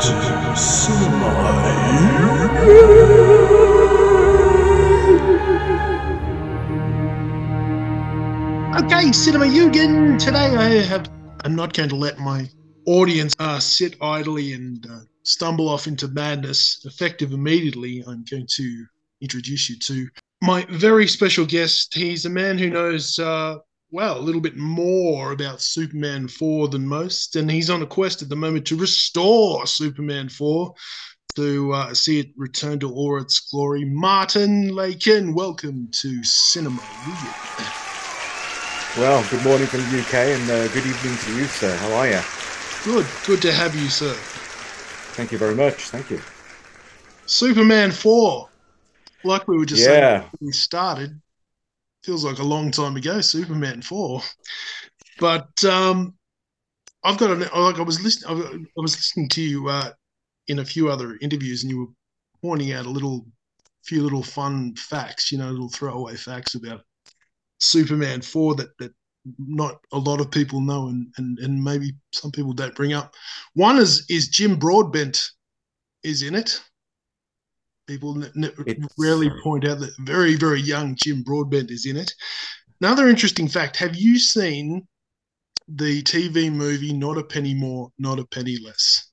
Cinema Okay, Cinema Yugen. Today I have. I'm not going to let my audience uh, sit idly and uh, stumble off into madness. Effective immediately, I'm going to introduce you to my very special guest. He's a man who knows, uh, well, a little bit more about Superman 4 than most, and he's on a quest at the moment to restore Superman 4 to uh, see it return to all its glory. Martin Lakin, welcome to Cinema. Well, good morning from the UK and uh, good evening to you, sir. How are you? Good, good to have you, sir. Thank you very much. Thank you. Superman 4. Like we were just Yeah. saying we started, feels like a long time ago, Superman 4. But um, I've got an, like I was listening I was listening to you uh, in a few other interviews and you were pointing out a little few little fun facts, you know, little throwaway facts about Superman 4 that that not a lot of people know and, and and maybe some people don't bring up. One is is Jim Broadbent is in it. People n- rarely point out that very very young Jim Broadbent is in it. Another interesting fact: Have you seen the TV movie Not a Penny More, Not a Penny Less?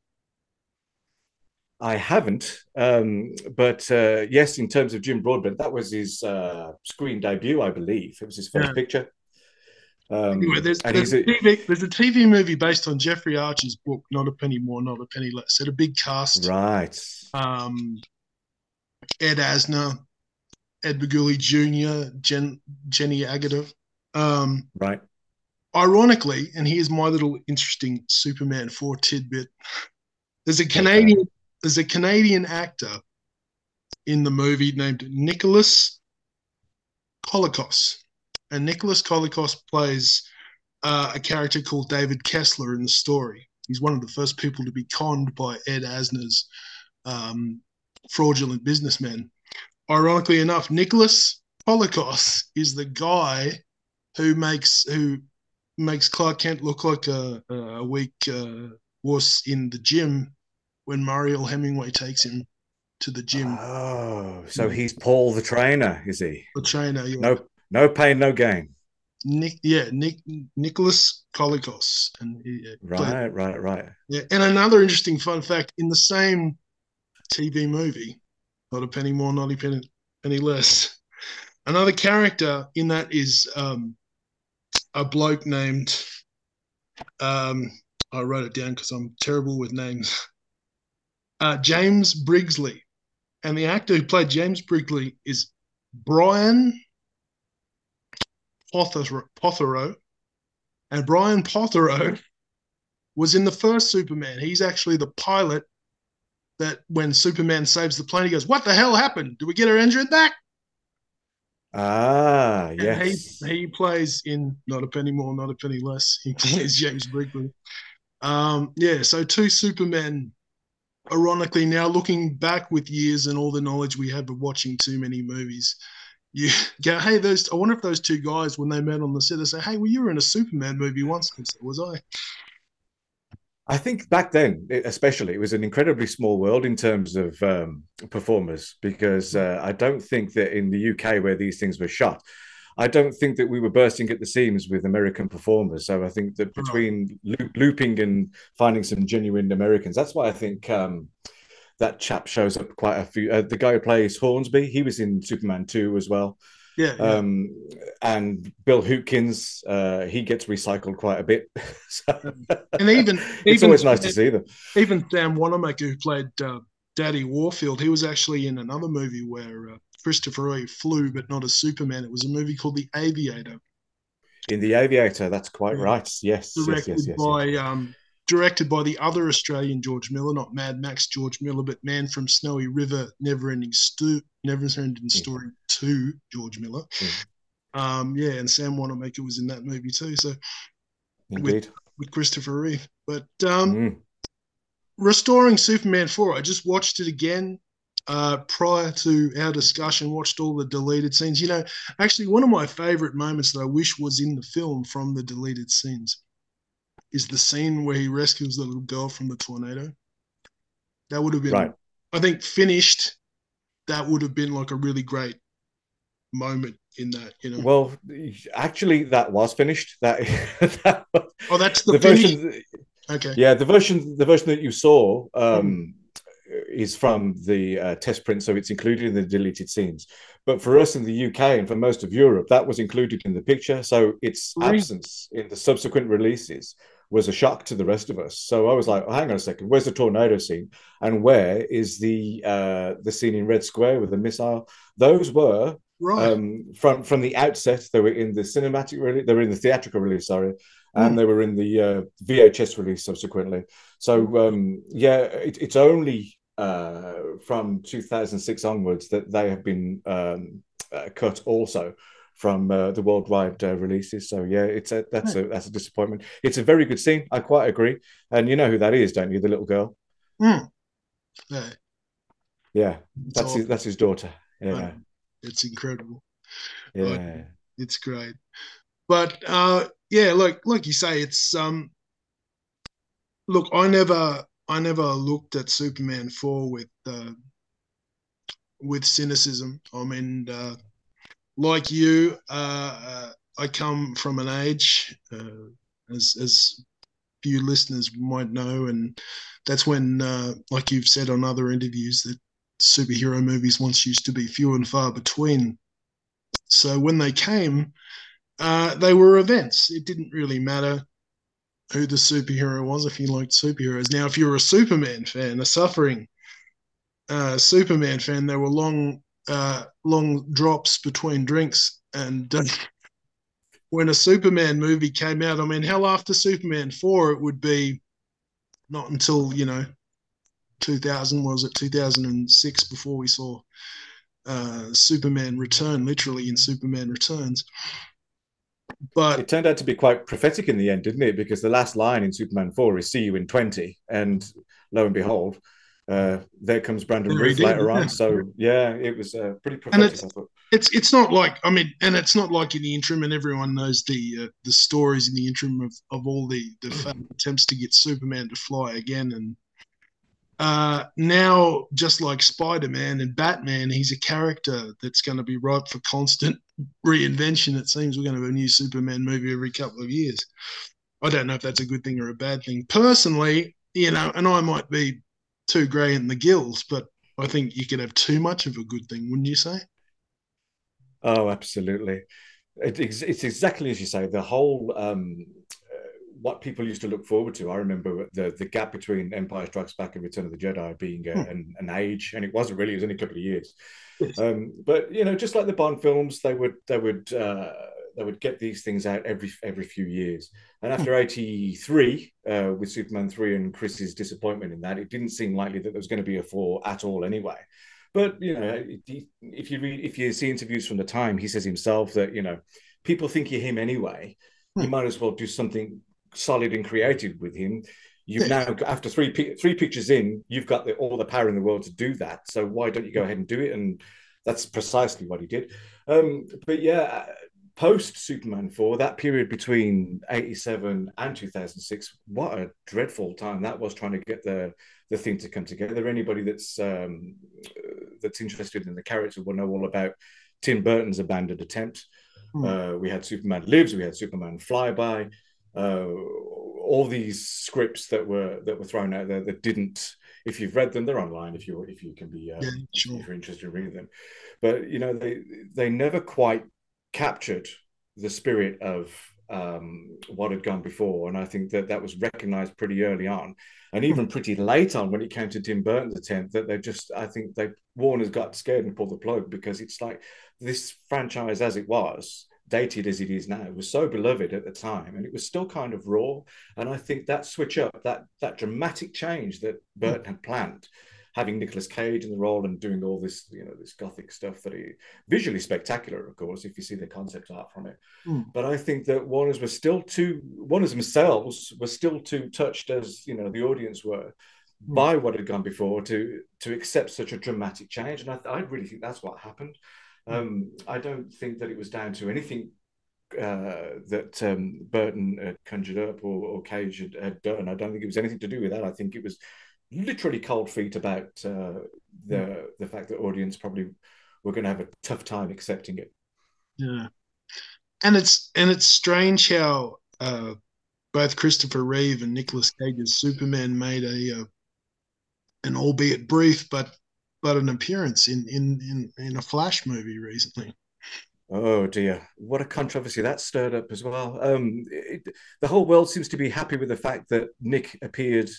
I haven't, um, but uh, yes, in terms of Jim Broadbent, that was his uh, screen debut, I believe. It was his first Yeah. picture. Um, Anyway, there's, there's, a TV, there's a TV movie based on Jeffrey Archer's book Not a Penny More, Not a Penny Less. Had a big cast. right. um, Ed Asner, Ed Begley Jr., Jen, Jenny Agutter. Um, Right. ironically, and here's my little interesting Superman 4 tidbit. There's a Canadian there's a Canadian actor in the movie named Nicholas Colicos. And Nicholas Colicos plays uh, a character called David Kessler in the story. He's one of the first people to be conned by Ed Asner's um, fraudulent businessmen. Ironically enough, Nicholas Colicos is the guy who makes who makes Clark Kent look like a, a weak uh, wuss in the gym when Mariel Hemingway takes him to the gym. Oh, so he's Paul the trainer, is he? the trainer, yeah. No, no pain, no gain. Nick, yeah, Nick Nicholas Colicos, and he, uh, played- Right, right, right. Yeah, and another interesting fun fact: in the same TV movie, not a penny more, not a penny, penny less. Another character in that is um, a bloke named. Um, I wrote it down because I'm terrible with names. Uh, James Brigsley, and the actor who played James Brigsley is Brian Protheroe, and Brian Protheroe was in the first Superman. He's actually the pilot that when Superman saves the plane, he goes, What the hell happened? Did we get our engine back? Ah, And yes. he, he plays in Not a Penny More, Not a Penny Less. He plays James Brigley. Um, yeah, so two Supermen, ironically, now looking back with years and all the knowledge we have of watching too many movies, you go, Hey, those, I wonder if those two guys, when they met on the set, they say, Hey, well, you were in a Superman movie once. I said, Was I? I think back then, especially, it was an incredibly small world in terms of um, performers because uh, I don't think that in the UK where these things were shot, I don't think that we were bursting at the seams with American performers. So I think that between loo- looping and finding some genuine Americans, that's why I think um, that chap shows up quite a few. Uh, the guy who plays Hornsby, he was in Superman 2 as well. Yeah. yeah. Um, and Bill Hootkins, uh, he gets recycled quite a bit. so and even, it's even always nice to see them. even Sam Wanamaker, who played uh, David Warfield, he was actually in another movie where uh, Christopher Reeve flew, but not as Superman. It was a movie called The Aviator, In the Aviator, that's quite Yeah. right. Yes, yes, directed yes, yes. by um, directed by the other Australian George Miller, not Mad Max George Miller, but Man from Snowy River, Never Ending Sto- Never Ending Story Two, George Miller. Mm. Um, yeah, and Sam Wanamaker was in that movie too. So Indeed. with Christopher Reeve, but um, Mm. restoring Superman 4, I just watched it again uh, prior to our discussion, watched all the deleted scenes. You know, actually, one of my favorite moments that I wish was in the film from the deleted scenes is the scene where he rescues the little girl from the tornado. That would have been, Right. I think, finished. That would have been like a really great moment in that, you know. Well, actually, that was finished. That, that oh, that's the, the version. Okay. Yeah, the version the version that you saw um, is from the uh, test print, so it's included in the deleted scenes. But for us in the UK and for most of Europe, that was included in the picture. So its absence in the subsequent releases was a shock to the rest of us. So I was like, oh, "Hang on a second, where's the tornado scene? And where is the uh, the scene in Red Square with the missile?" Those were Right. um, from from the outset. They were in the cinematic release. They were in the theatrical release. Sorry, and Mm. they were in the uh, VHS release subsequently. So um, yeah, it, it's only uh, from 2006 onwards that they have been um, uh, cut also from uh, the worldwide uh, releases. So yeah, it's a that's a that's a disappointment. It's a very good scene. I quite agree. And you know who that is, don't you? The little girl. Mm. Yeah, Yeah, it's that's all- his, that's his daughter. Yeah, Right. it's incredible. yeah. It's great. But uh yeah, like like you say, it's um look, I never I never looked at Superman 4 with uh with cynicism. I mean uh like you, uh, uh I come from an age uh as as few listeners might know, and that's when uh like you've said on other interviews that superhero movies once used to be few and far between. So when they came, uh, they were events. It didn't really matter who the superhero was if you liked superheroes. Now, if you're a Superman fan, a suffering uh, Superman fan, there were long, uh, long drops between drinks. And uh, when a Superman movie came out, I mean, hell, after Superman four, it would be not until you know 2000 was it 2006 before we saw uh, Superman Return, literally in Superman Returns. But It turned out to be quite prophetic in the end, didn't it? Because the last line in Superman 4 is see you in 20. And lo and behold, uh, there comes Brandon Routh he later on. So, yeah, it was uh, pretty prophetic, it's- I thought. it's it's not like I mean, and it's not like in the interim, and everyone knows the uh, the stories in the interim of, of all the the attempts to get Superman to fly again, and uh, now just like Spider Man and Batman, he's a character that's going to be ripe for constant reinvention. It seems we're going to have a new Superman movie every couple of years. I don't know if that's a good thing or a bad thing. Personally, you know, and I might be too grey in the gills, but I think you could have too much of a good thing, wouldn't you say? Oh, absolutely. It, it's, exactly as you say. The whole um, uh, what people used to look forward to. I remember the the gap between Empire Strikes Back and Return of the Jedi being a, Hmm. an, an age, and it wasn't really. It was only a couple of years. Yes. Um, but you know, just like the Bond films, they would they would uh, they would get these things out every every few years. And after '83, uh, with Superman three and Chris's disappointment in that, it didn't seem likely that there was going to be a four at all anyway. But you know, if you read if you see interviews from the time, he says himself that you know people think you're him anyway. You Hmm. might as well do something solid and creative with him. You've now got- after three three pictures in, you've got the, all the power in the world to do that. So why don't you go ahead and do it? And that's precisely what he did. Um, but yeah, post Superman four, that period between eighty seven and two thousand six, what a dreadful time that was trying to get the the thing to come together. Anybody that's um, that's interested in the character will know all about Tim Burton's abandoned attempt. Hmm. Uh, we had Superman Lives, we had Superman Flyby, uh, all these scripts that were that were thrown out there that didn't. If you've read them, they're online. If you if you can be, uh, Yeah, sure. if you're interested in reading them, but you know they they never quite captured the spirit of um, what had gone before, and I think that that was recognised pretty early on, and even pretty late on when it came to Tim Burton's attempt. That they just, I think they Warner's got scared and pulled the plug because it's like this franchise as it was dated as it is now was so beloved at the time. And it was still kind of raw. And i think that switch up that that dramatic change that burton had planned having Nicolas Cage in the role and doing all this, you know, this gothic stuff that he visually spectacular, of course, if you see the concept art from it. Hmm. But I think that Warner's were still too Warner's themselves were still too touched as you know the audience were Hmm. by what had gone before to to accept such a dramatic change, and I, I really think that's what happened. Um, I don't think that it was down to anything uh, that um, Burton had conjured up or, or Cage had, had done. I don't think it was anything to do with that. I think it was literally cold feet about uh, the the fact that audience probably were going to have a tough time accepting it. Yeah, and it's and it's strange how uh, both Christopher Reeve and Nicolas Cage's Superman made a uh, an albeit brief but but an appearance in in in, in a Flash movie recently. Oh dear, what a controversy that stirred up as well. Um, it, the whole world seems to be happy with the fact that Nick appeared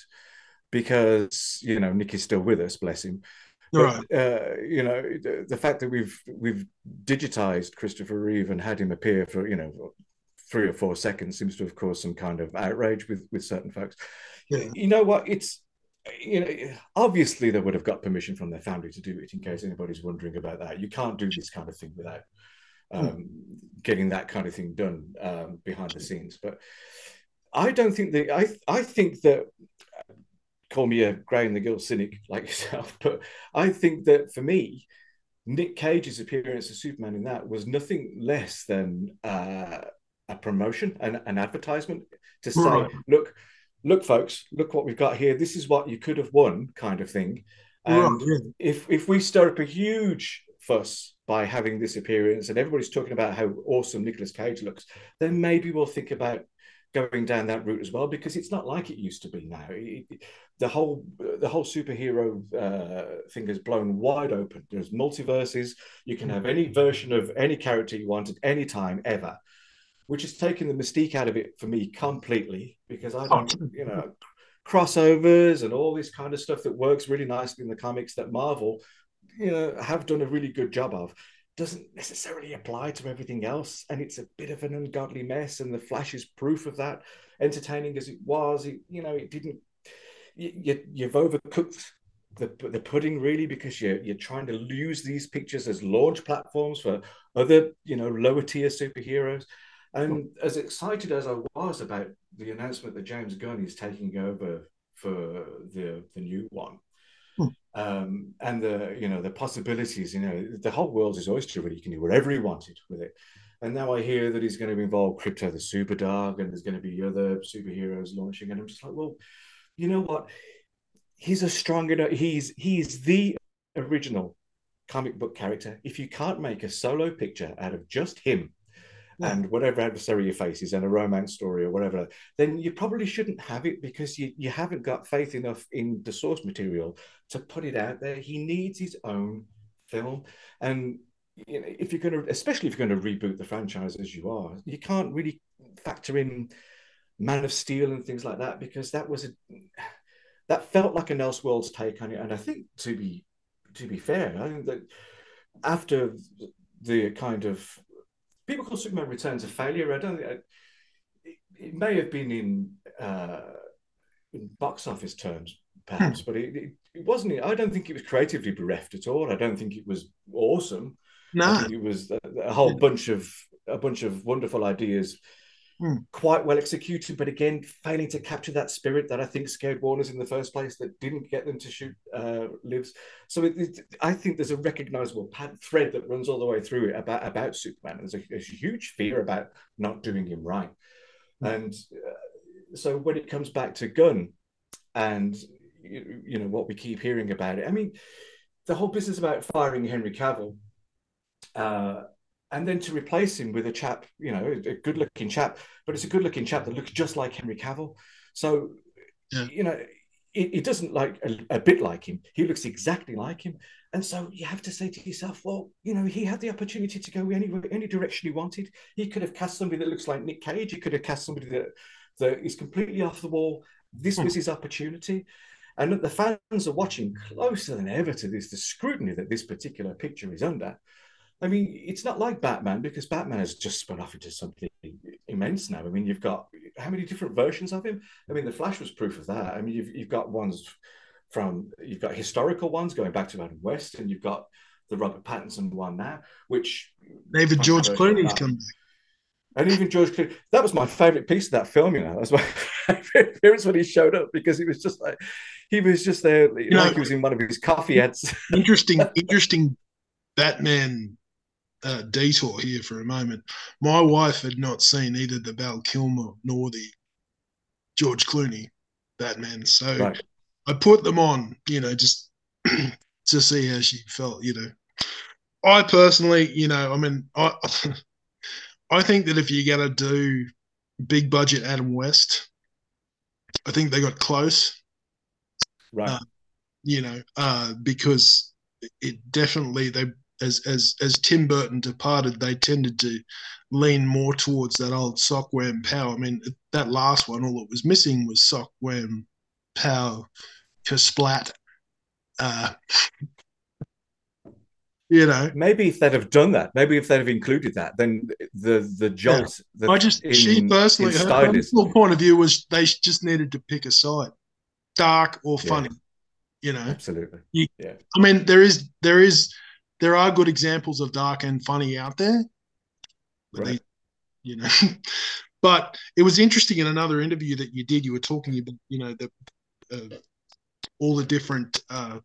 because you know Nick is still with us, bless him. But, right. Uh, you know the, the, fact that we've we've digitized Christopher Reeve and had him appear for you know three or four seconds seems to have caused some kind of outrage with with certain folks. Yeah. You know what? It's you know obviously they would have got permission from their family to do it. In case anybody's wondering about that, you can't do this kind of thing without Hmm. um, getting that kind of thing done um, behind the scenes. But I don't think that I I think that call me a Graham the Guild cynic like yourself, but I think that for me, Nick Cage's appearance as Superman in that was nothing less than uh, a promotion and an advertisement to say, right. look, look, folks, look what we've got here. This is what you could have won, kind of thing. And right. if if we stir up a huge fuss by having this appearance and everybody's talking about how awesome Nicolas Cage looks, then maybe we'll think about going down that route as well because it's not like it used to be now. It, the whole the whole superhero uh, thing is blown wide open. There's multiverses. You can have any version of any character you want at any time ever, which has taken the mystique out of it for me completely because I don't, you know, crossovers and all this kind of stuff that works really nicely in the comics that Marvel you know have done a really good job of doesn't necessarily apply to everything else and it's a bit of an ungodly mess and the flash is proof of that. Entertaining as it was it, you know it didn't you, you've overcooked the, the pudding really because you're, you're trying to use these pictures as launch platforms for other you know lower tier superheroes. And as excited as i was about the announcement that james gunn is taking over for the the new one um, and the you know the possibilities. You know, the whole world is oyster. Really, you can do whatever you wanted with it. And now I hear that he's going to involve Crypto the Super Dog, and there's going to be other superheroes launching. And I'm just like, well, you know what? He's a strong enough. He's he's the original comic book character. If you can't make a solo picture out of just him, and whatever adversary you face is in a romance story or whatever, then you probably shouldn't have it because you, you haven't got faith enough in the source material to put it out there. He needs his own film. And you know, if you're going to, especially if you're going to reboot the franchise as you are, you can't really factor in Man of Steel and things like that because that was a that felt like an Elseworlds take on it. And I think to be to be fair, I think that after the kind of people call Superman Returns a failure. I don't think it, it may have been in uh, in box office terms, perhaps, hmm. but it, it, it, wasn't. I don't think it was creatively bereft at all. I don't think it was awesome. No, it was a, a whole bunch of a bunch of wonderful ideas mm. quite well executed, but again, failing to capture that spirit that I think scared Warner's in the first place that didn't get them to shoot uh, Lives. So it, it, I think there's a recognizable thread that runs all the way through it about, about Superman. There's a, there's a huge fear about not doing him right. Mm. And uh, so when it comes back to Gunn and, you, you know, what we keep hearing about it, I mean, the whole business about firing Henry Cavill uh, and then to replace him with a chap, you know, a good looking chap, but it's a good looking chap that looks just like Henry Cavill. So, yeah. you know, it, it doesn't like a, a, bit like him. He looks exactly like him. And so you have to say to yourself, well, you know, he had the opportunity to go any any direction he wanted. He could have cast somebody that looks like Nick Cage. He could have cast somebody that that is completely off the wall. This hmm. was his opportunity. And the fans are watching closer than ever to this, the scrutiny that this particular picture is under. I mean, it's not like Batman because Batman has just spun off into something immense now. I mean, you've got how many different versions of him? I mean, the Flash was proof of that. I mean, you've you've got ones from you've got historical ones going back to Adam West, and you've got the Robert Pattinson one now, which David George Clooney's come back. And even George Clooney, that was my favorite piece of that film. You know, that was my favorite appearance when he showed up because he was just like, he was just there, you like know, he was in one of his coffee ads. interesting, interesting Batman uh, detour here for a moment. My wife had not seen either the Val Kilmer nor the George Clooney Batman, so right. I put them on, you know, just to see how she felt. You know, I personally, you know, I mean, I I think that if you're gonna do big budget Adam West, I think they got close. Right. Uh, you know, uh, because it definitely they as as as Tim Burton departed, they tended to lean more towards that old sock wham pow. I mean, that last one, all it was missing was sock wham pow splat. Uh, you know, maybe if they'd have done that, maybe if they'd have included that, then the the jolt. Yeah. The, I just in, she personally, her personal point of view was they just needed to pick a side, dark or funny. Yeah. You know, absolutely. You, yeah. I mean, there is there is there are good examples of dark and funny out there. Right. They, you know, but it was interesting in another interview that you did. You were talking about, you know, the uh, all the different uh,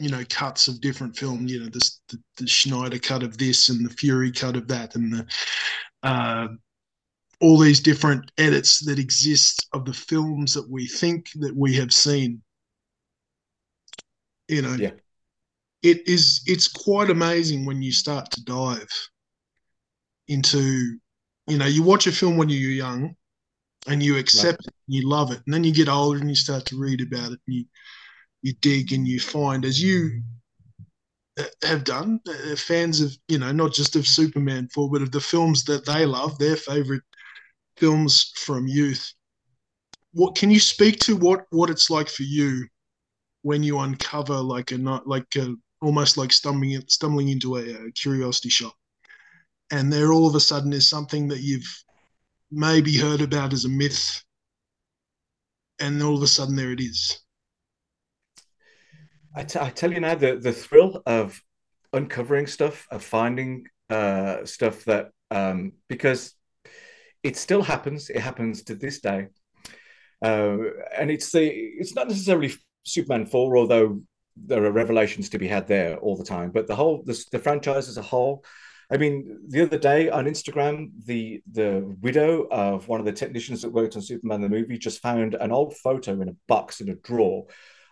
you know cuts of different film you know this the, the, Snyder cut of this and the fury cut of that and the uh, all these different edits that exist of the films that we think that we have seen you know yeah it is it's quite amazing when you start to dive into you know you watch a film when you're young and you accept right. it you love it and then you get older and you start to read about it and you you dig and you find as you have done uh, fans of you know not just of superman 4 but of the films that they love their favorite films from youth what can you speak to what what it's like for you when you uncover like a not like a, almost like stumbling stumbling into a, a curiosity shop. And there all of a sudden is something that you've maybe heard about as a myth. And all of a sudden there it is. I, t- I tell you now, the the thrill of uncovering stuff, of finding uh, stuff that um, because it still happens. It happens to this day, uh, and it's the it's not necessarily Superman four, although there are revelations to be had there all the time. But the whole the, the franchise as a whole. I mean, the other day on Instagram, the the widow of one of the technicians that worked on Superman the movie just found an old photo in a box in a drawer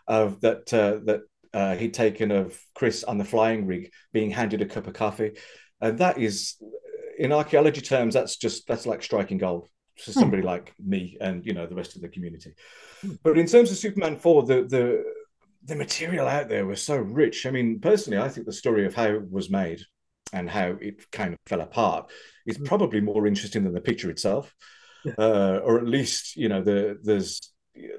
of that uh, that uh, he'd taken of Chris on the flying rig being handed a cup of coffee, and that is, in archaeology terms, that's just that's like striking gold for hmm. somebody hmm. like me and you know the rest of the community. But in terms of Superman four, the the the material out there was so rich. I mean, personally, I think the story of how it was made and how it kind of fell apart is hmm. probably more interesting than the picture itself. Yeah. Uh, or at least you know the, there's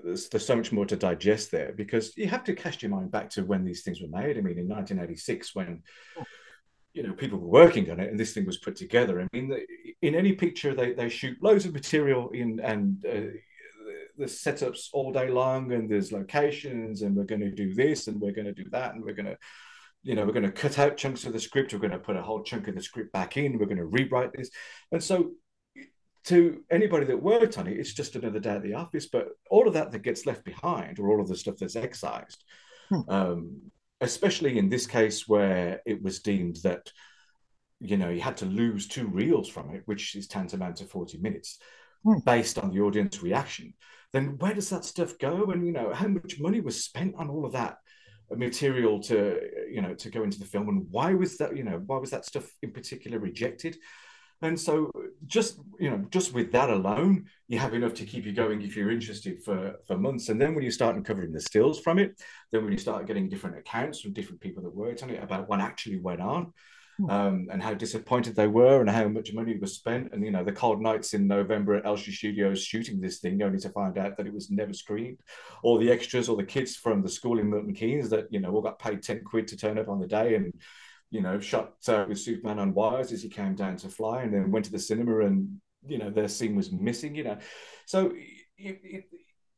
there's, there's so much more to digest there because you have to cast your mind back to when these things were made. I mean, in 1986, when you know people were working on it and this thing was put together. I mean, in any picture they, they shoot loads of material in and uh, the setups all day long and there's locations and we're going to do this and we're going to do that and we're going to you know we're going to cut out chunks of the script we're going to put a whole chunk of the script back in we're going to rewrite this and so to anybody that worked on it, it's just another day at the office. But all of that that gets left behind, or all of the stuff that's excised, hmm. um, especially in this case where it was deemed that you know you had to lose two reels from it, which is tantamount to forty minutes. Based on the audience reaction. Then where does that stuff go? And you know how much money was spent on all of that material to you know to go into the film, and why was that you know why was that stuff in particular rejected? And so just you know, just with that alone, you have enough to keep you going if you're interested for, for months. And then when you start uncovering the stills from it, then when you start getting different accounts from different people that worked on it about what actually went on. Um, and how disappointed they were and how much money was spent. And you know, the cold nights in November at Elstree Studios shooting this thing, only to find out that it was never screened. All the extras or the kids from the school in Milton Keynes that you know all got paid 10 quid to turn up on the day and you know, shot uh, with Superman on wires as he came down to fly, and then went to the cinema, and you know, their scene was missing. You know, so it, it,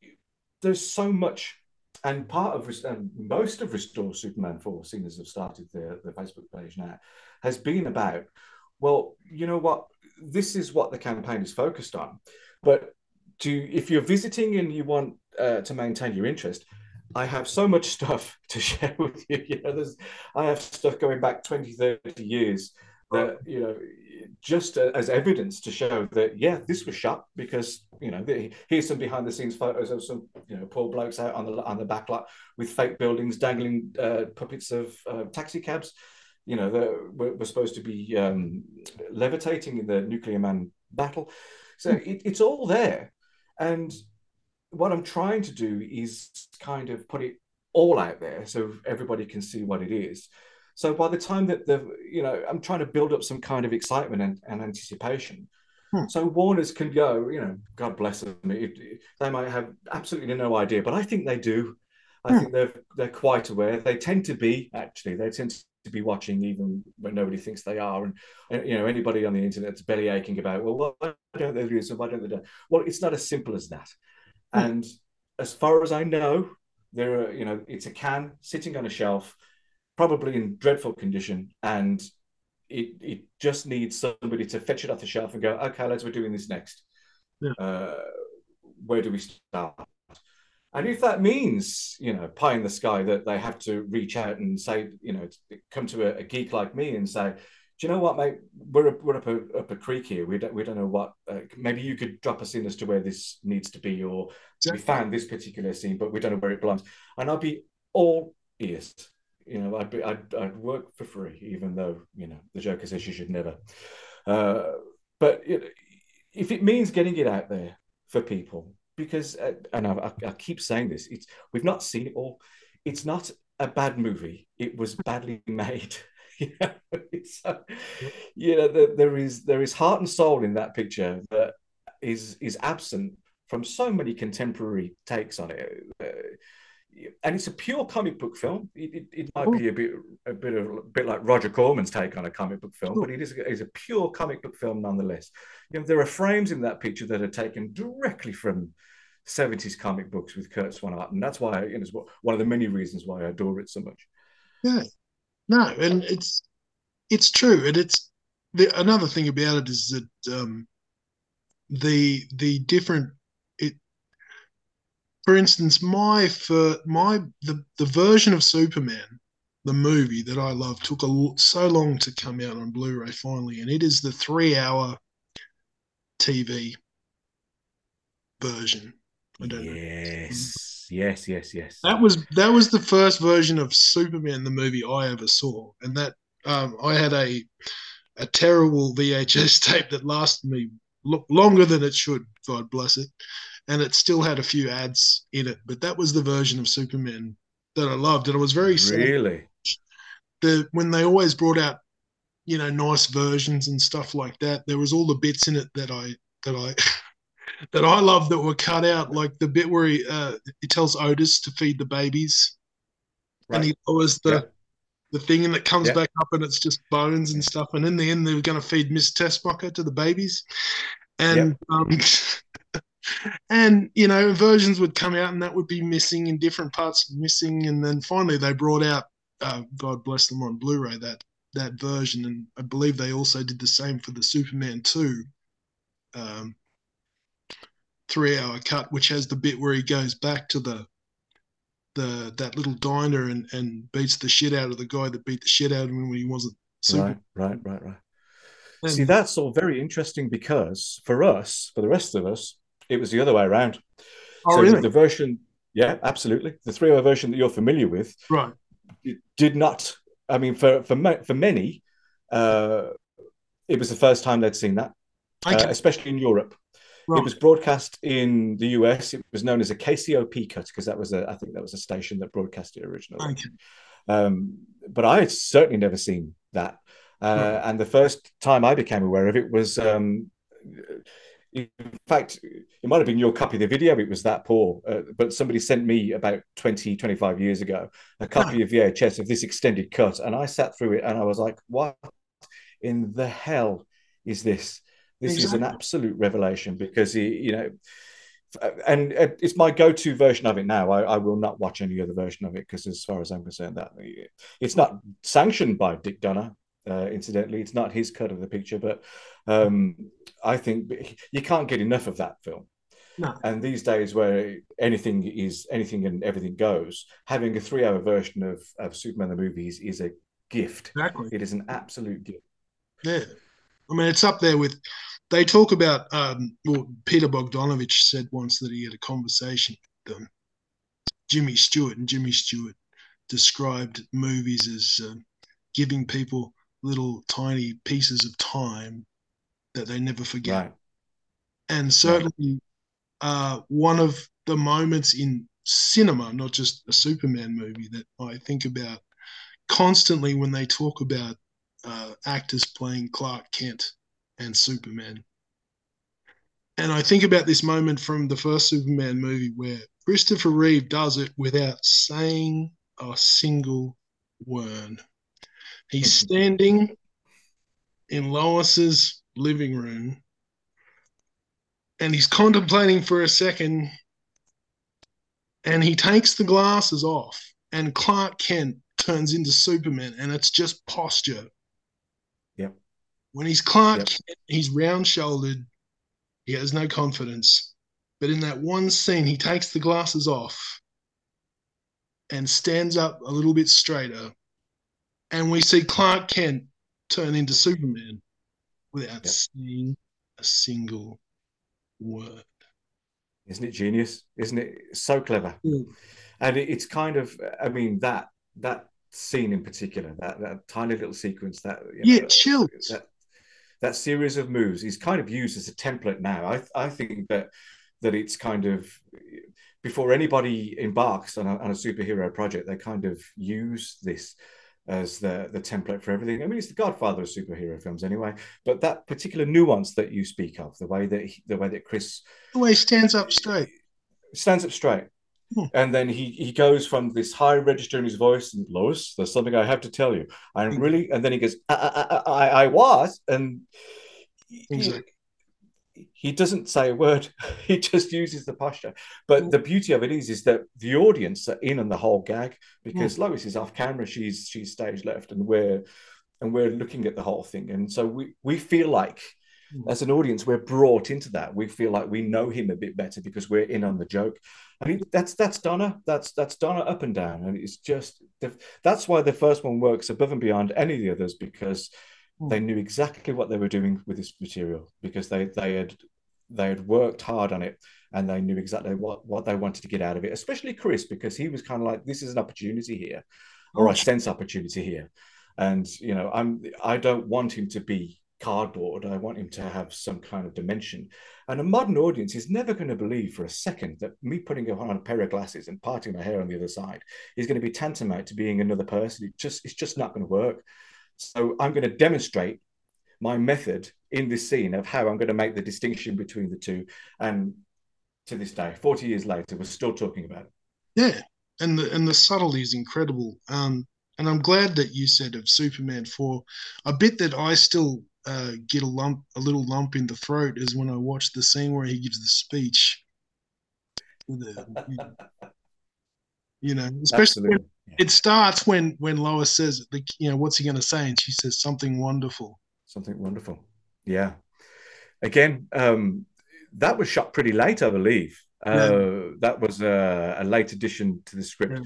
it, there's so much, and part of um, most of Restore Superman Four, seeing as have started the the Facebook page now, has been about, well, you know what, this is what the campaign is focused on, but to if you're visiting and you want uh, to maintain your interest I have so much stuff to share with you. You know, there's, I have stuff going back 20, 30 years that you know just as evidence to show that yeah this was shot because you know here's some behind the scenes photos of some you know poor blokes out on the on the back lot with fake buildings dangling uh, puppets of uh, taxi cabs you know that were, were, supposed to be um, levitating in the nuclear man battle. So hmm. it, it's all there. And what i'm trying to do is kind of put it all out there so everybody can see what it is so by the time that the, you know, I'm trying to build up some kind of excitement and, and anticipation. Hmm. So Warner's can go, you know, God bless them. It, it, they might have absolutely no idea, but I think they do. I hmm. think they're they're quite aware. They tend to be actually. They tend to be watching even when nobody thinks they are. And, and you know, anybody on the internet's belly aching about, well, why don't they do this? Why don't they do? Well, it's not as simple as that. Hmm. And as far as I know, there are, you know, it's a can sitting on a shelf probably in dreadful condition, and it it just needs somebody to fetch it off the shelf and go, okay, let's we're doing this next. Yeah. Uh, where do we start? And if that means, you know, pie in the sky that they have to reach out and say, you know, come to a, a geek like me and say, do you know what, mate? We're up, we're up a, up a creek here. We don't we don't know what. Uh, maybe you could drop us in as to where this needs to be, or we found this particular scene, but we don't know where it belongs. And I'll be all ears you know, I'd be, I'd, I'd work for free, even though you know the Joker says you should never. Uh, but it, if it means getting it out there for people, because uh, and I, I, keep saying this, it's we've not seen it all. It's not a bad movie. It was badly made. you know, uh, you know the, there is there is heart and soul in that picture that is is absent from so many contemporary takes on it. And it's a pure comic book film. It, it, it might be a bit a bit of a bit like Roger Corman's take on a comic book film, but it is a, is a pure comic book film nonetheless. You know, there are frames in that picture that are taken directly from 70s comic books with Curt Swan and that's why you know, it's one of the many reasons why I adore it so much. Yeah, no, and it's it's true, and it's the another thing about it is that um, the the different for instance, my for my the the version of Superman, the movie that I love, took a, so long to come out on Blu-ray finally, and it is the three-hour TV version. I don't yes. know. Yes, yes, yes. That was that was the first version of Superman the movie I ever saw, and that um, I had a a terrible VHS tape that lasted me longer than it should. God bless it and it still had a few ads in it. But that was the version of Superman that I loved, and it was very really the when they always brought out you know nice versions and stuff like that. There was all the bits in it that I that I. that I love that were cut out, like the bit where he uh, he tells Otis to feed the babies, right. and he lowers the yeah. the thing and it comes yeah. back up and it's just bones and stuff. And in the end, they were going to feed Miss Teschmacher to the babies, and um, and you know versions would come out and that would be missing in different parts missing and then finally they brought out uh, god bless them on blu-ray that that version and i believe they also did the same for the superman 2 um, three hour cut which has the bit where he goes back to the the that little diner and and beats the shit out of the guy that beat the shit out of him when he wasn't super. right right right right See, that's all very interesting because for us, for the rest of us, it was the other way around. Oh, so really? the version, yeah, absolutely. The three-hour version that you're familiar with, right, did not. I mean, for for for many, uh, it was the first time they'd seen that, uh, especially in Europe. Right. It was broadcast in the US. It was known as a KCOP cut because that was a, I think that was a station that broadcast it originally. Okay. Um, but I had certainly never seen that. Uh, right. And the first time I became aware of it was um, in fact, it might have been your copy of the video. It was that poor, uh, but somebody sent me about 20, 25 years ago a copy of VHS of this extended cut. And I sat through it and I was like, what in the hell is this? This exactly. is an absolute revelation because, he, you know, and it's my go-to version of it now. I, I, will not watch any other version of it because, as far as I'm concerned, that it's not sanctioned by Dick Donner. Uh, incidentally, it's not his cut of the picture, but um, I think you can't get enough of that film. No. And these days, where anything is anything and everything goes, having a three-hour version of, of Superman the movies is a gift. Exactly. It is an absolute gift. Yeah, I mean it's up there with. They talk about. Um, well, Peter Bogdanovich said once that he had a conversation with um, Jimmy Stewart, and Jimmy Stewart described movies as um, giving people little tiny pieces of time that they never forget. Right. And certainly, right. uh, one of the moments in cinema, not just a Superman movie, that I think about constantly when they talk about uh, actors playing Clark Kent and Superman. And I think about this moment from the first Superman movie where Christopher Reeve does it without saying a single word. He's standing in Lois's living room and he's contemplating for a second and he takes the glasses off and Clark Kent turns into Superman and it's just posture. Yep. When he's Clark yep. Kent, he's round shouldered, he has no confidence. But in that one scene, he takes the glasses off and stands up a little bit straighter. And we see Clark Kent turn into Superman without yep. saying a single word. Isn't it genius? Isn't it so clever? Mm. And it, it's kind of, I mean, that that scene in particular, that that tiny little sequence, that you know, yeah, chills. That, that series of moves is kind of used as a template now. I I think that that it's kind of before anybody embarks on a, on a superhero project, they kind of use this as the the template for everything. I mean, it's the Godfather of superhero films, anyway. But that particular nuance that you speak of, the way that he, the way that Chris, the way he stands up straight, stands up straight, hmm. and then he he goes from this high register in his voice, and Lois, there's something I have to tell you. I'm hmm. really, and then he goes, I I, I, I was, and. Exactly he doesn't say a word he just uses the posture. But mm. the beauty of it is is that the audience are in on the whole gag because yeah. lois is off camera she's she's stage left and we're and we're looking at the whole thing. And so we we feel like mm. as an audience we're brought into that. We feel like we know him a bit better because we're in on the joke. I mean that's that's Donner that's that's Donner up and down. And it's just that's why the first one works above and beyond any of the others because. They hmm. knew exactly what they were doing with this material because they they had they had worked hard on it and they knew exactly what what they wanted to get out of it. Especially Chris because he was kind of like, this is an opportunity here, or I sense opportunity here, and you know I'm I don't want him to be cardboard. I want him to have some kind of dimension. And a modern audience is never going to believe for a second that me putting on a pair of glasses and parting my hair on the other side is going to be tantamount to being another person. It just it's just not going to work. So I'm going to demonstrate my method in this scene of how I'm going to make the distinction between the two. And to this day, 40 years later, we're still talking about it. Yeah. And the and the subtlety is incredible. Um, and I'm glad that you said of Superman 4. A bit that I still uh, get a lump, a little lump in the throat is when I watch the scene where he gives the speech. The, you know, especially when, it starts when when Lois says, you know, what's he going to say, and she says something wonderful. Something wonderful. Yeah. Again, um, that was shot pretty late, I believe. Uh, yeah. That was a, a, late addition to the script,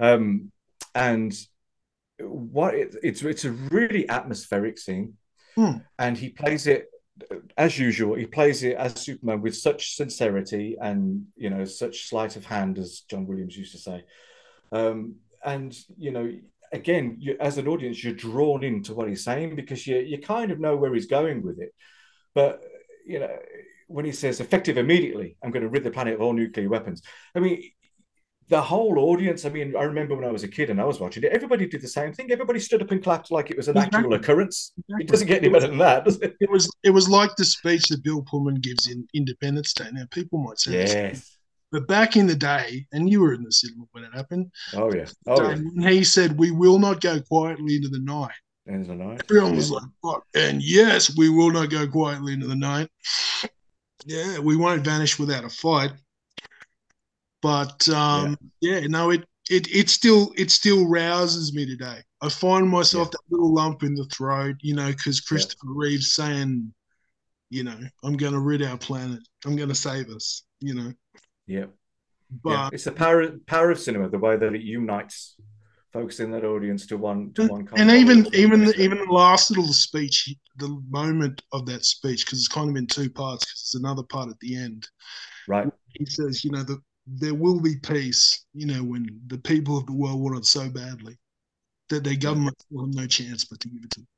yeah. um, and what it, it's it's a really atmospheric scene, hmm. and he plays it as usual. He plays it as Superman with such sincerity and you know such sleight of hand, as John Williams used to say. Um, and you know again you, as an audience you're drawn into what he's saying because you you kind of know where he's going with it. But you know when he says effective immediately i'm going to rid the planet of all nuclear weapons. I mean the whole audience i mean i remember when i was a kid and i was watching it everybody did the same thing. Everybody stood up and clapped like it was an exactly. actual occurrence exactly. it doesn't get any better than that does it? It was it was like the speech that bill pullman gives in independence day. Now people might say yes but back in the day, and you were in the cinema when it happened. Oh yeah. Oh, yeah. He said, "We will not go quietly into the night." Into the night. Everyone was like, "What?" And yes, we will not go quietly into the night. Yeah, we won't vanish without a fight. But um, yeah. yeah, no, it it it still it still rouses me today. I find myself yeah. that little lump in the throat, you know, because Christopher yeah. Reeves saying, you know, I'm going to rid our planet. I'm going to save us. You know. Yeah. But yeah. it's the power power of cinema, the way that it unites folks in that audience to one to and, one. And even even the, even the last little speech the moment of that speech because it's kind of in two parts because there's another part at the end. Right. He says, you know, the, there will be peace, you know, when the people of the world want it so badly that their government will have no chance but to give it to them.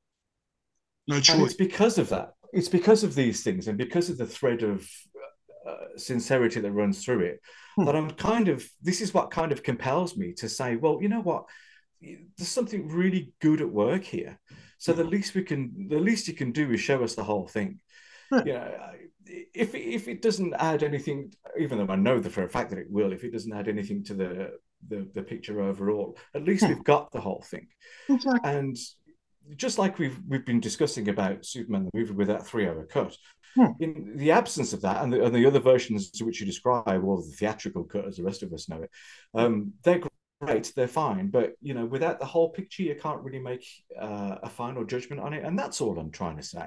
No choice. And it's because of that. It's because of these things and because of the thread of uh, sincerity that runs through it hmm. that I'm kind of, this is what kind of compels me to say, well, you know what? There's something really good at work here. So the least we can, the least you can do is show us the whole thing. Yeah. You know, if if it doesn't add anything, even though I know the for a fact that it will, if it doesn't add anything to the the, the picture overall, at least hmm. we've got the whole thing. Exactly. And just like we've we've been discussing about Superman the movie with that three hour cut, hmm. in the absence of that and the, and the other versions to which you describe, or the theatrical cut as the rest of us know it, um, they're great, they're fine. But you know, without the whole picture, you can't really make uh, a final judgment on it, and that's all I'm trying to say.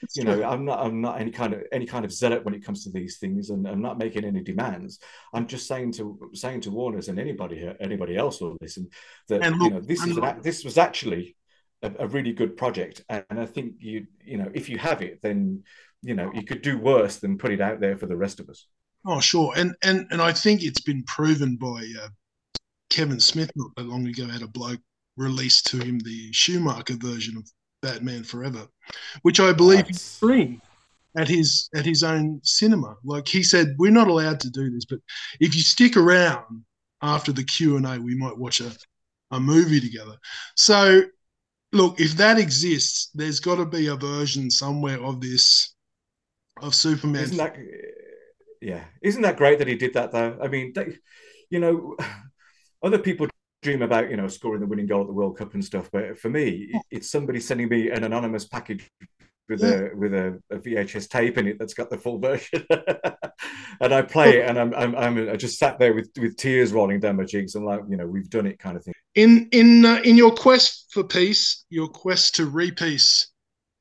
That's you true. know, I'm not I'm not any kind of any kind of zealot when it comes to these things, and I'm not making any demands. I'm just saying to saying to Warner's and anybody anybody else will listen that look, you know this is an, this was actually a, a, really good project, and I think you you know if you have it, then you know you could do worse than put it out there for the rest of us. Oh, sure, and and and I think it's been proven by uh, Kevin Smith not that long ago had a bloke released to him the Schumacher version of Batman Forever, which I believe he streamed at his at his own cinema. Like he said, we're not allowed to do this, but if you stick around after the Q and A, we might watch a, a movie together. So, look, if that exists, there's got to be a version somewhere of this of Superman. Isn't that yeah? Isn't that great that he did that though? I mean, they, you know, other people dream about you know scoring the winning goal at the World Cup and stuff. But for me, it's somebody sending me an anonymous package with a with a, a, VHS tape in it that's got the full version, and I play it, and I'm, I'm I'm I just sat there with with tears rolling down my cheeks. I'm like, you know, we've done it, kind of thing. In in uh, in your quest for peace, your quest to repeace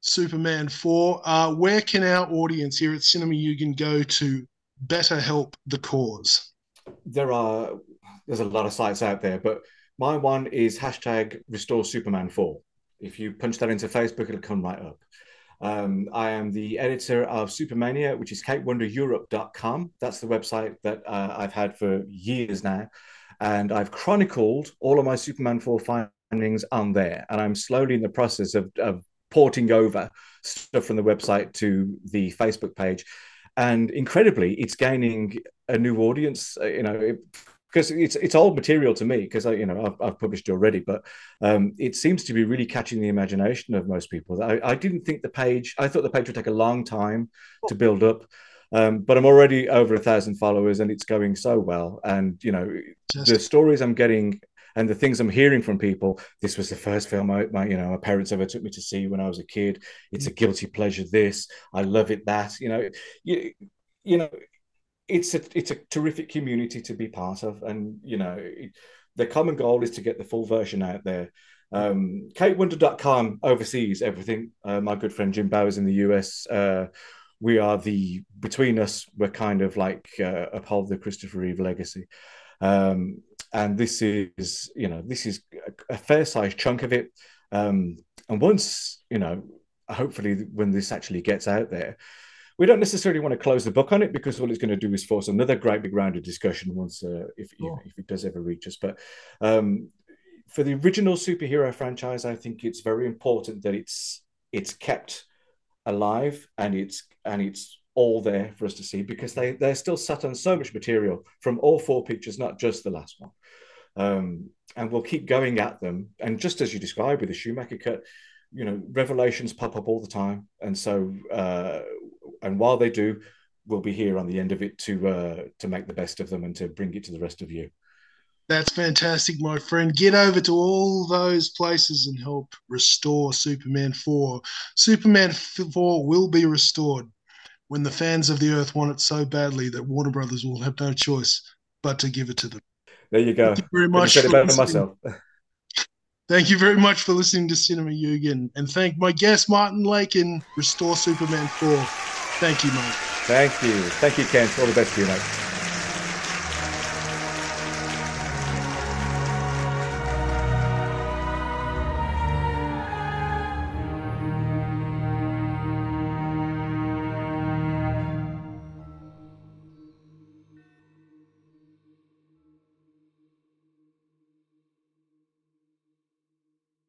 Superman four, uh, where can our audience here at Cinema Yugen go to better help the cause? There are there's a lot of sites out there, but my one is hashtag restore Superman 4. If you punch that into Facebook, it'll come right up. Um, I am the editor of Supermania, which is capedwondereurope.com. That's the website that uh, I've had for years now. And I've chronicled all of my Superman 4 findings on there. And I'm slowly in the process of, of porting over stuff from the website to the Facebook page. And incredibly, it's gaining a new audience. Uh, you know, it, because it's it's old material to me because I you know I've, I've published it already, but um, it seems to be really catching the imagination of most people. I, I didn't think the page. I thought the page would take a long time to build up, um, but I'm already over a thousand followers and it's going so well. And you know Just... the stories I'm getting and the things I'm hearing from people. This was the first film I, my you know my parents ever took me to see when I was a kid. It's a guilty pleasure. This I love it. That you know you you know it's a it's a terrific community to be part of, and you know it, the common goal is to get the full version out there. Um, CapedWonder.com oversees everything. Uh, my good friend Jim Bowers in the US. Uh, we are the between us. We're kind of like uh, uphold the Christopher Reeve legacy, um, and this is you know this is a fair sized chunk of it. Um, and once you know, hopefully, when this actually gets out there, we don't necessarily want to close the book on it because all it's going to do is force another great big round of discussion once uh, if, oh. if it does ever reach us. But um, for the original superhero franchise, I think it's very important that it's it's kept alive and it's and it's all there for us to see because they they're still sat on so much material from all four pictures, not just the last one. Um, and we'll keep going at them. And just as you described with the Schumacher cut, you know, revelations pop up all the time, and so uh, and while they do, we'll be here on the end of it to uh, to make the best of them and to bring it to the rest of you. That's fantastic, my friend. Get over to all those places and help restore Superman 4. Superman 4 will be restored when the fans of the Earth want it so badly that Warner Brothers will have no choice but to give it to them. There you go. Thank you very much. For myself. Thank you very much for listening to Cinema Yugen. And thank my guest, Martin Lakin, Restore Superman 4. Thank you, Mike. Thank you. Thank you, Kent. All the best to you, mate.